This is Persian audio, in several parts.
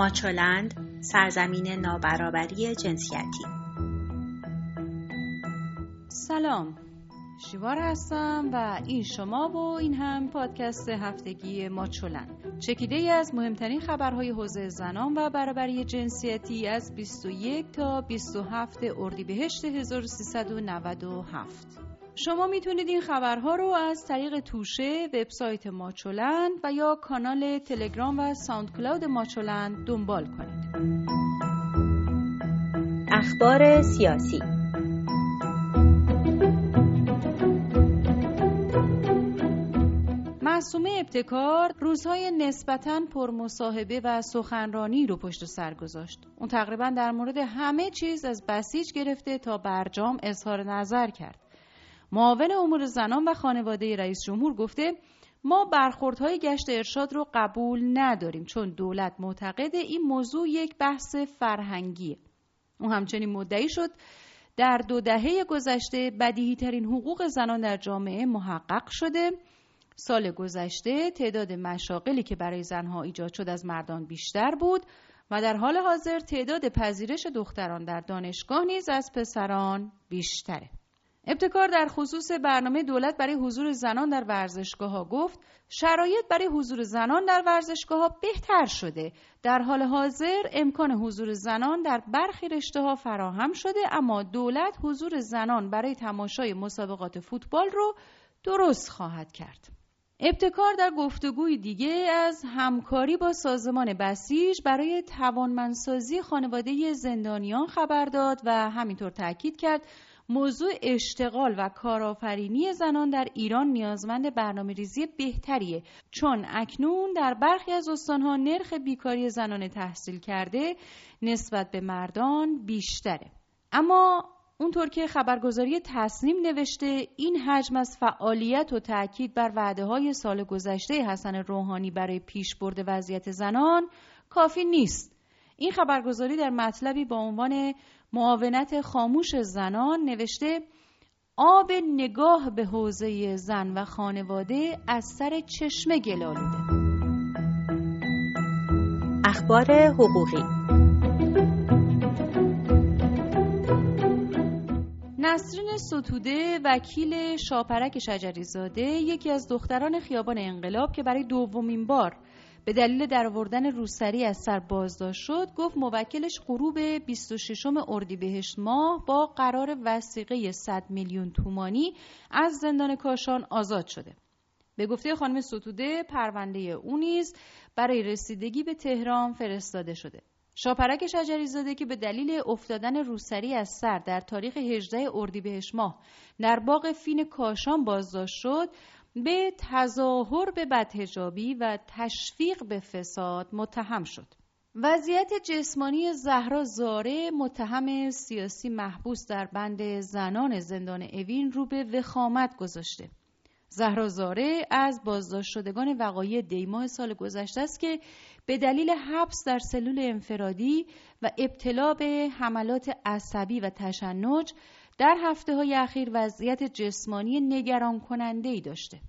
ماچولند سرزمین نابرابری جنسیتی. سلام. شیوار هستم و این شما و این هم پادکست هفتگی ماچولند. چکیده ای از مهمترین خبرهای حوزه زنان و برابری جنسیتی از 21 تا 27 اردیبهشت 1397 شما می‌تونید این خبرها رو از طریق توشه وبسایت ماچولند و یا کانال تلگرام و ساوند کلاود ماچولند دنبال کنید. اخبار سیاسی معصومه ابتکار روزهای نسبتاً پرمصاحبه و سخنرانی رو پشت سر گذاشت. اون تقریبا در مورد همه چیز از بسیج گرفته تا برجام اظهار نظر کرد. معاون امور زنان و خانواده رئیس جمهور گفته ما برخوردهای گشت ارشاد رو قبول نداریم چون دولت معتقد این موضوع یک بحث فرهنگیه. او همچنین مدعی شد در دو دهه گذشته بدیهی ترین حقوق زنان در جامعه محقق شده سال گذشته تعداد مشاقلی که برای زنها ایجاد شد از مردان بیشتر بود و در حال حاضر تعداد پذیرش دختران در دانشگاه نیز از پسران بیشتره. ابتکار در خصوص برنامه دولت برای حضور زنان در ورزشگاه ها گفت شرایط برای حضور زنان در ورزشگاه ها بهتر شده. در حال حاضر امکان حضور زنان در برخی رشته ها فراهم شده اما دولت حضور زنان برای تماشای مسابقات فوتبال رو درست خواهد کرد. ابتکار در گفتگوی دیگه از همکاری با سازمان بسیج برای توانمندسازی خانواده زندانیان خبر داد و همینطور تاکید کرد موضوع اشتغال و کارآفرینی زنان در ایران نیازمند برنامه ریزی بهتریه. چون اکنون در برخی از استانها نرخ بیکاری زنان تحصیل کرده نسبت به مردان بیشتره. اما اونطور که خبرگزاری تصنیم نوشته این حجم از فعالیت و تاکید بر وعده های سال گذشته حسن روحانی برای پیشبرد وضعیت زنان کافی نیست. این خبرگزاری در مطلبی با عنوان معاونت خاموش زنان نوشته آب نگاه به حوزه زن و خانواده از سر چشمه گلالوده اخبار حقوقی. نسرین ستوده وکیل شاپرک شجری زاده یکی از دختران خیابان انقلاب که برای دومین بار به دلیل درآوردن روسری از سر بازداشت شد گفت موکلش غروب 26 اردیبهشت ماه با قرار وسیقه 100 میلیون تومانی از زندان کاشان آزاد شده. به گفته خانم ستوده پرونده او نیز برای رسیدگی به تهران فرستاده شده. شاپرک شجری زاده که به دلیل افتادن روسری از سر در تاریخ 18 اردیبهشت ماه در باغ فین کاشان بازداشت شد به تظاهر به بدهجابی و تشویق به فساد متهم شد. وضعیت جسمانی زهرا زاره متهم سیاسی محبوس در بند زنان زندان اوین رو به وخامت گذاشته. زهرا زاره از بازداشت شدگان وقایع دیماه سال گذشته است که به دلیل حبس در سلول انفرادی و ابتلا به حملات عصبی و تشنج در هفته های اخیر وضعیت جسمانی نگران کننده ای داشته.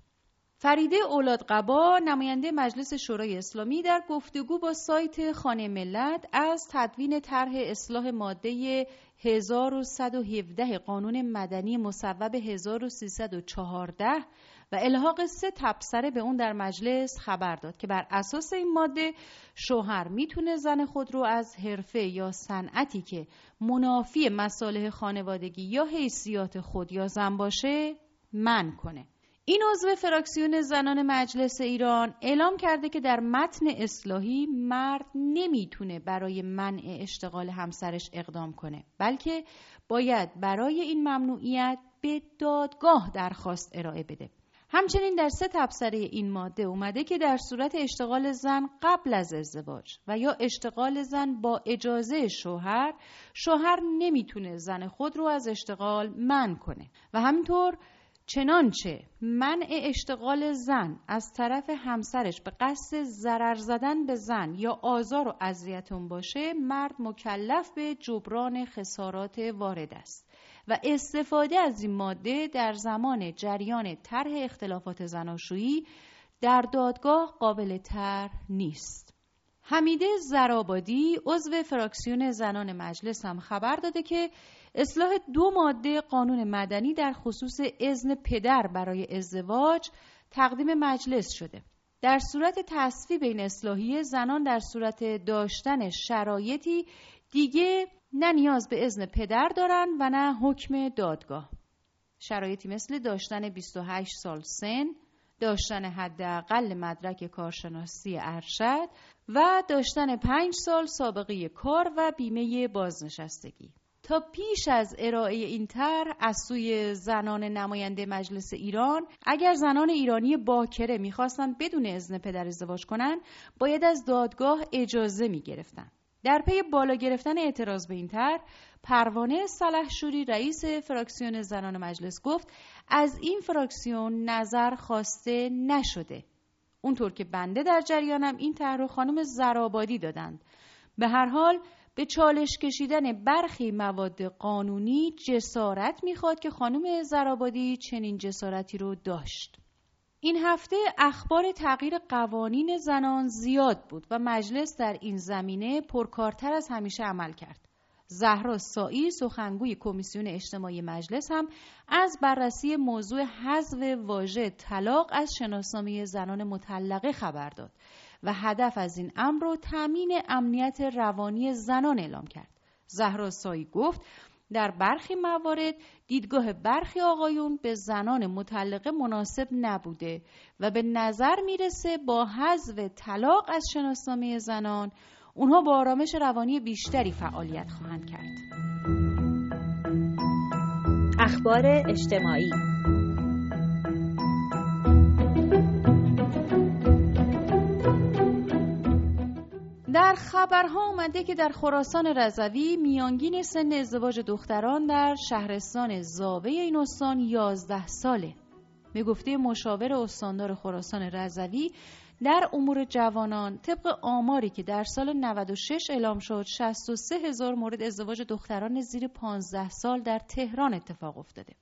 فریده اولاد قبا نماینده مجلس شورای اسلامی در گفتگو با سایت خانه ملت از تدوین طرح اصلاح ماده 1117 قانون مدنی مصوب 1314 و الحاق سه تبصره به اون در مجلس خبر داد که بر اساس این ماده شوهر می‌تونه زن خود رو از حرفه یا صنعتی که منافی مصالح خانوادگی یا حیثیات خود یا زن باشه من کنه. این عضو فراکسیون زنان مجلس ایران اعلام کرده که در متن اصلاحی مرد نمی‌تونه برای منع اشتغال همسرش اقدام کنه بلکه باید برای این ممنوعیت به دادگاه درخواست ارائه بده. همچنین در سه تبصره این ماده اومده که در صورت اشتغال زن قبل از ازدواج و یا اشتغال زن با اجازه شوهر شوهر نمی‌تونه زن خود رو از اشتغال من کنه. و همینطور چنانچه منع اشتغال زن از طرف همسرش به قصد ضرر زدن به زن یا آزار و اذیت باشه مرد مکلف به جبران خسارات وارد است. و استفاده از این ماده در زمان جریان طرح اختلافات زناشویی در دادگاه قابل تر نیست حمیده زرابادی عضو فراکسیون زنان مجلس هم خبر داده که اصلاح دو ماده قانون مدنی در خصوص اذن پدر برای ازدواج تقدیم مجلس شده. در صورت تصویب این اصلاحیه زنان در صورت داشتن شرایطی دیگه نه نیاز به اذن پدر دارن و نه حکم دادگاه. شرایطی مثل داشتن 28 سال سن، داشتن حداقل مدرک کارشناسی ارشد و داشتن پنج سال سابقه کار و بیمه بازنشستگی. تا پیش از ارائه این طرح از سوی زنان نماینده مجلس ایران اگر زنان ایرانی باکره می‌خواستند بدون اذن پدر ازدواج کنند باید از دادگاه اجازه می‌گرفتند در پی بالا گرفتن اعتراض به این طرح پروانه سلحشوری رئیس فراکسیون زنان مجلس گفت از این فراکسیون نظر خواسته نشده اونطور که بنده در جریانم این طرح رو خانم زرابادی دادند به هر حال به چالش کشیدن برخی مواد قانونی جسارت می‌خواد که خانم زرابادی چنین جسارتی رو داشت. این هفته اخبار تغییر قوانین زنان زیاد بود و مجلس در این زمینه پرکارتر از همیشه عمل کرد. زهرا سایی سخنگوی کمیسیون اجتماعی مجلس هم از بررسی موضوع حذف واژه طلاق از شناسنامه زنان مطلقه خبر داد و هدف از این امر رو تامین امنیت روانی زنان اعلام کرد. زهرا سایی گفت در برخی موارد دیدگاه برخی آقایون به زنان مطلقه مناسب نبوده و به نظر می‌رسه با حذف طلاق از شناسنامه زنان اونها با آرامش روانی بیشتری فعالیت خواهند کرد. اخبار اجتماعی در خبرها آمده که در خراسان رضوی میانگین سن ازدواج دختران در شهرستان زاوه این استان 11 ساله. به گفته مشاور استاندار خراسان رضوی در امور جوانان طبق آماری که در سال 96 اعلام شد 63 هزار مورد ازدواج دختران زیر 15 سال در تهران اتفاق افتاده.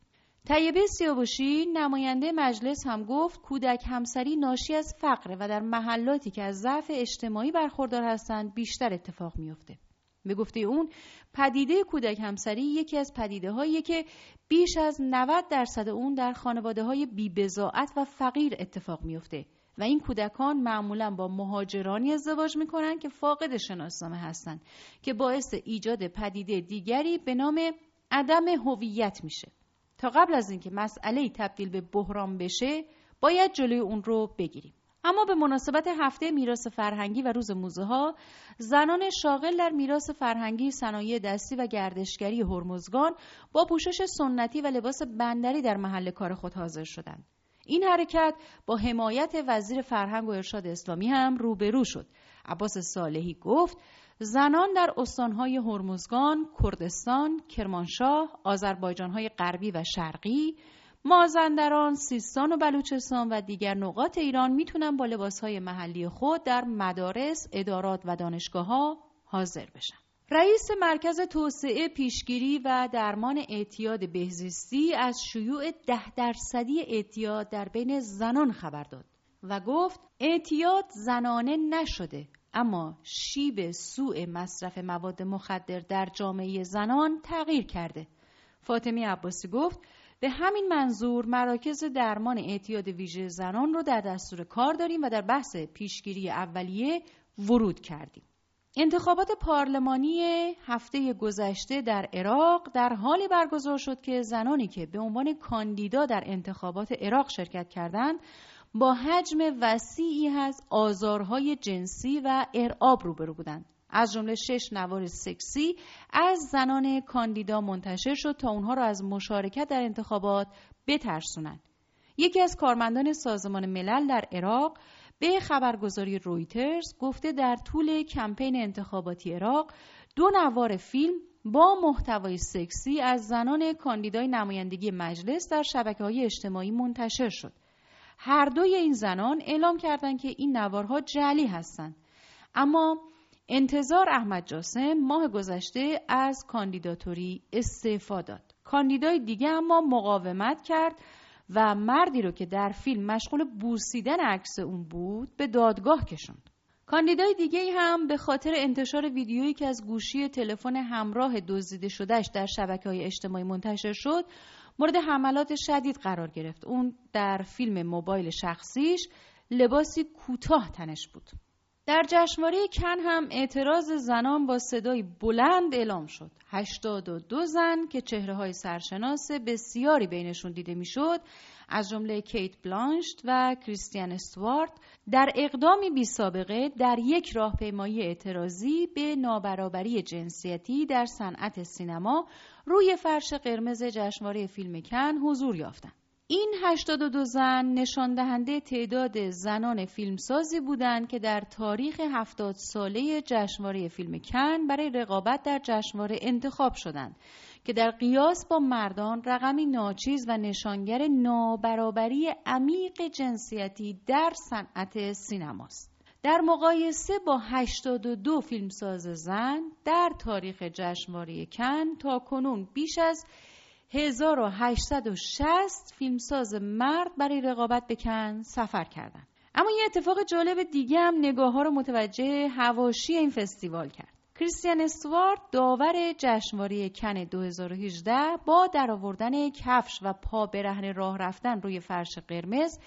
طیبه سیاوشی نماینده مجلس هم گفت کودک همسری ناشی از فقر و در محلاتی که از ضعف اجتماعی برخوردار هستند بیشتر اتفاق میافته. به گفته اون پدیده کودک همسری یکی از پدیده هایی که بیش از 90 درصد اون در خانواده های بیبزاعت و فقیر اتفاق میافته و این کودکان معمولا با مهاجرانی ازدواج می‌کنن که فاقد شناسنامه هستند که باعث ایجاد پدیده دیگری به نام عدم هویت میشه تا قبل از اینکه مسئله تبدیل به بحران بشه باید جلوی اون رو بگیریم. اما به مناسبت هفته میراث فرهنگی و روز موزه ها زنان شاغل در میراث فرهنگی صنایع دستی و گردشگری هرمزگان با پوشش سنتی و لباس بندری در محل کار خود حاضر شدند. این حرکت با حمایت وزیر فرهنگ و ارشاد اسلامی هم روبرو شد. عباس صالحی گفت زنان در استانهای هرمزگان، کردستان، کرمانشاه، آذربایجانهای غربی و شرقی، مازندران، سیستان و بلوچستان و دیگر نقاط ایران می‌تونن با لباسهای محلی خود در مدارس، ادارات و دانشگاه ها حاضر بشن. رئیس مرکز توسعه پیشگیری و درمان اعتیاد بهزیستی از شیوع ده درصدی اعتیاد در بین زنان خبر داد و گفت اعتیاد زنانه نشده اما شیب سوء مصرف مواد مخدر در جامعه زنان تغییر کرده. فاطمی عباسی گفت به همین منظور مراکز درمان اعتیاد ویژه زنان رو در دستور کار داریم و در بحث پیشگیری اولیه ورود کردیم. انتخابات پارلمانی هفته گذشته در عراق در حالی برگزار شد که زنانی که به عنوان کاندیدا در انتخابات عراق شرکت کردند با حجم وسیعی از آزارهای جنسی و ارعاب روبرو بودند. از جمله شش نوار سکسی از زنان کاندیدا منتشر شد تا اونها را از مشارکت در انتخابات بترسونند. یکی از کارمندان سازمان ملل در عراق به خبرگزاری رویترز گفته در طول کمپین انتخاباتی عراق دو نوار فیلم با محتوای سکسی از زنان کاندیدای نمایندگی مجلس در شبکه های اجتماعی منتشر شد. هر دوی این زنان اعلام کردند که این نوارها جعلی هستند. اما انتظار احمد جاسم ماه گذشته از کاندیداتوری استعفا داد. کاندیدای دیگه اما مقاومت کرد و مردی رو که در فیلم مشغول بوسیدن عکس اون بود به دادگاه کشوند. کاندیدای دیگه هم به خاطر انتشار ویدیویی که از گوشی تلفن همراه دزدیده شدهش در شبکه های اجتماعی منتشر شد مورد حملات شدید قرار گرفت. اون در فیلم موبایل شخصیش لباسی کوتاه تنش بود. در جشنواره کن هم اعتراض زنان با صدای بلند اعلام شد. 82 زن که چهره های سرشناس بسیاری بینشون دیده می‌شد از جمله کیت بلانشت و کریستیان استوارت در اقدامی بی سابقه در یک راهپیمایی اعتراضی به نابرابری جنسیتی در صنعت سینما روی فرش قرمز جشنواره فیلم کن حضور یافتند. این 82 زن نشان دهنده تعداد زنان فیلمسازی بودند که در تاریخ 70 ساله جشنواره فیلم کن برای رقابت در جشنواره انتخاب شدند که در قیاس با مردان رقمی ناچیز و نشانگر نابرابری عمیق جنسیتی در صنعت سینماست. در مقایسه با 82 فیلمساز زن در تاریخ جشنواره کن تا کنون بیش از 1860 فیلمساز مرد برای رقابت به کن سفر کردند. اما یه اتفاق جالب دیگه هم نگاه ها رو متوجه هواشی این فستیوال کرد. کریستیان استوارت داور جشنواره کن 2018 با درآوردن کفش و پا برهن راه رفتن روی فرش قرمز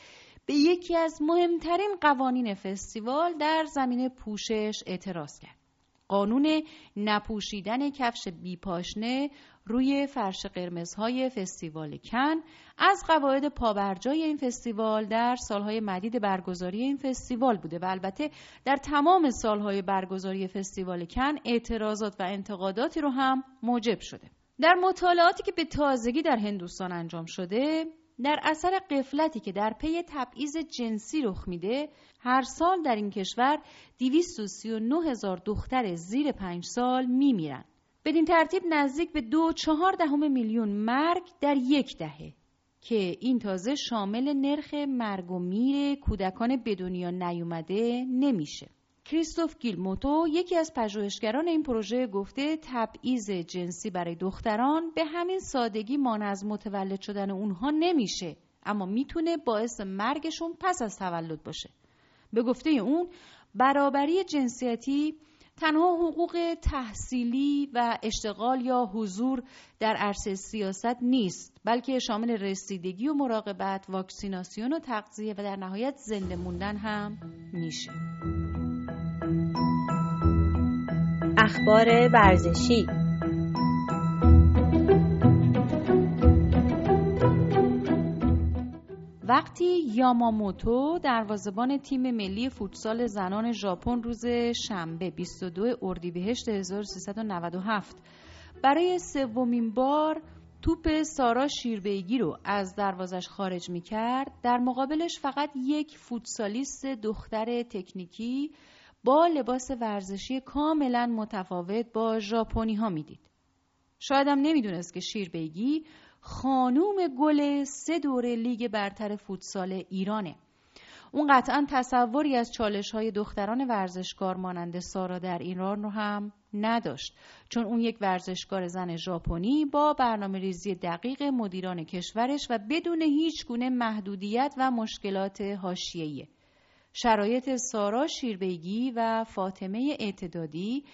به یکی از مهمترین قوانین فستیوال در زمینه پوشش اعتراض کرد. قانون نپوشیدن کفش بیپاشنه روی فرش قرمزهای فستیوال کن. از قواعد پابرجای این فستیوال در سالهای مدید برگزاری این فستیوال بوده و البته در تمام سالهای برگزاری فستیوال کن اعتراضات و انتقاداتی رو هم موجب شده. در مطالعاتی که به تازگی در هندوستان انجام شده در اثر قفلتی که در پی تبعیض جنسی رخ میده هر سال در این کشور 239 هزار دختر زیر پنج سال میمیرن بدین ترتیب نزدیک به دو چهار دهم میلیون مرگ در یک دهه که این تازه شامل نرخ مرگ و میر کودکان به دنیا نیومده نمیشه. کریستوف گیلموتو یکی از پژوهشگران این پروژه گفته تبعیض جنسی برای دختران به همین سادگی مان از متولد شدن اونها نمیشه اما می‌تونه باعث مرگشون پس از تولد باشه. به گفته اون برابری جنسیتی تنها حقوق تحصیلی و اشتغال یا حضور در عرصه سیاست نیست بلکه شامل رسیدگی و مراقبت واکسیناسیون و تغذیه و در نهایت زنده موندن هم میشه اخبار ورزشی. وقتی یاماموتو دروازه‌بان تیم ملی فوتسال زنان ژاپن روز شنبه 22 اردیبهشت 1397 برای سومین بار توپ سارا شیربیگی رو از دروازش خارج می کرد در مقابلش فقط یک فوتسالیست دختر تکنیکی با لباس ورزشی کاملا متفاوت با ژاپنی ها می‌دید. شاید هم نمی‌دونست که شیربیگی خانوم گل سه دوره لیگ برتر فوتسال ایرانه اون قطعا تصوری از چالش های دختران ورزشکار مانند سارا در ایران رو هم نداشت چون اون یک ورزشکار زن ژاپنی با برنامه ریزی دقیق مدیران کشورش و بدون هیچ گونه محدودیت و مشکلات حاشیه‌ای شرایط سارا شیربیگی و فاطمه اعتدادی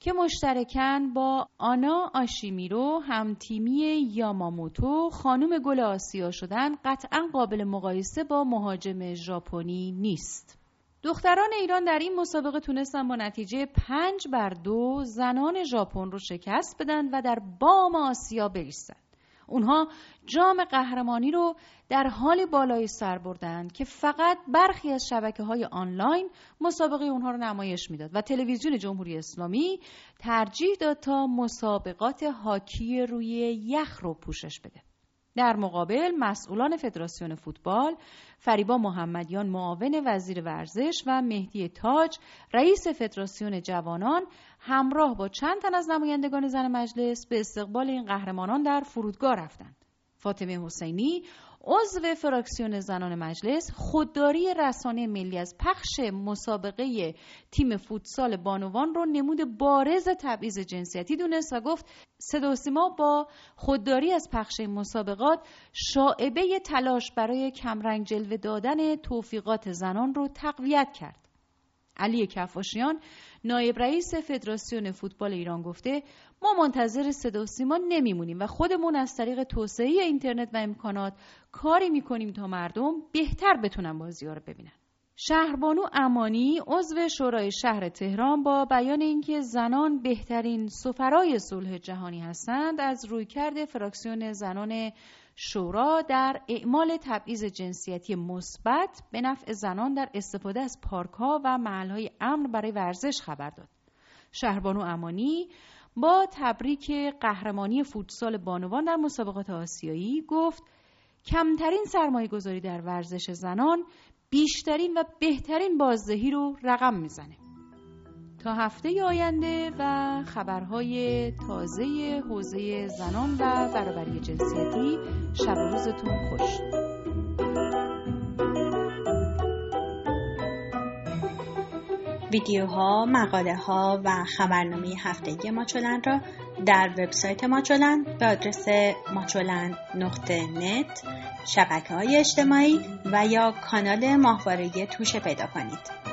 که مشترکن با آنا آشیمیرو هم تیمی یاماموتو خانم گل آسیا شدن قطعا قابل مقایسه با مهاجم ژاپنی نیست. دختران ایران در این مسابقه تونستن با نتیجه پنج بر دو زنان ژاپن رو شکست بدن و در بام آسیا بریستن. اونها جام قهرمانی رو در حال بالای سر بردند که فقط برخی از شبکه های آنلاین مسابقه اونها رو نمایش می‌داد و تلویزیون جمهوری اسلامی ترجیح داد تا مسابقات هاکی روی یخ رو پوشش بده. در مقابل مسئولان فدراسیون فوتبال فریبا محمدیان معاون وزیر ورزش و مهدی تاج رئیس فدراسیون جوانان همراه با چند تن از نمایندگان زن مجلس به استقبال این قهرمانان در فرودگاه رفتند. فاطمه حسینی عضو فراکسیون زنان مجلس خودداری رسانه ملی از پخش مسابقه تیم فوتسال بانوان رو نمود بارز تبعیض جنسیتی دونست و گفت صدا سیما با خودداری از پخش مسابقات شاعبه تلاش برای کمرنگ جلوه دادن توفیقات زنان رو تقویت کرد. علی کفاشیان نایب رئیس فدراسیون فوتبال ایران گفته ما منتظر صدا سیما نمیمونیم و خودمون از طریق توسعه اینترنت و امکانات کاری می‌کنیم تا مردم بهتر بتونن بازی رو ببینن. شهربانو امانی عضو شورای شهر تهران با بیان اینکه زنان بهترین سفرای صلح جهانی هستند از رویکرد فراکسیون زنان شورا در اعمال تبعیض جنسیتی مثبت به نفع زنان در استفاده از پارک ها و محل های امن برای ورزش خبر داد. شهربانو امانی با تبریک قهرمانی فوتسال بانوان در مسابقات آسیایی گفت کمترین سرمایه گذاری در ورزش زنان بیشترین و بهترین بازدهی رو رقم می‌زنه. تا هفته آینده و خبرهای تازه حوزه زنان و برابری جنسیتی شب روزتون خوش. ویدیوها، مقاله ها و خبرنامه هفتگی ماچولن را در وبسایت ماچولن به آدرس ماچولن نقطه نت شبکه های اجتماعی و یا کانال ماهواره توشه پیدا کنید.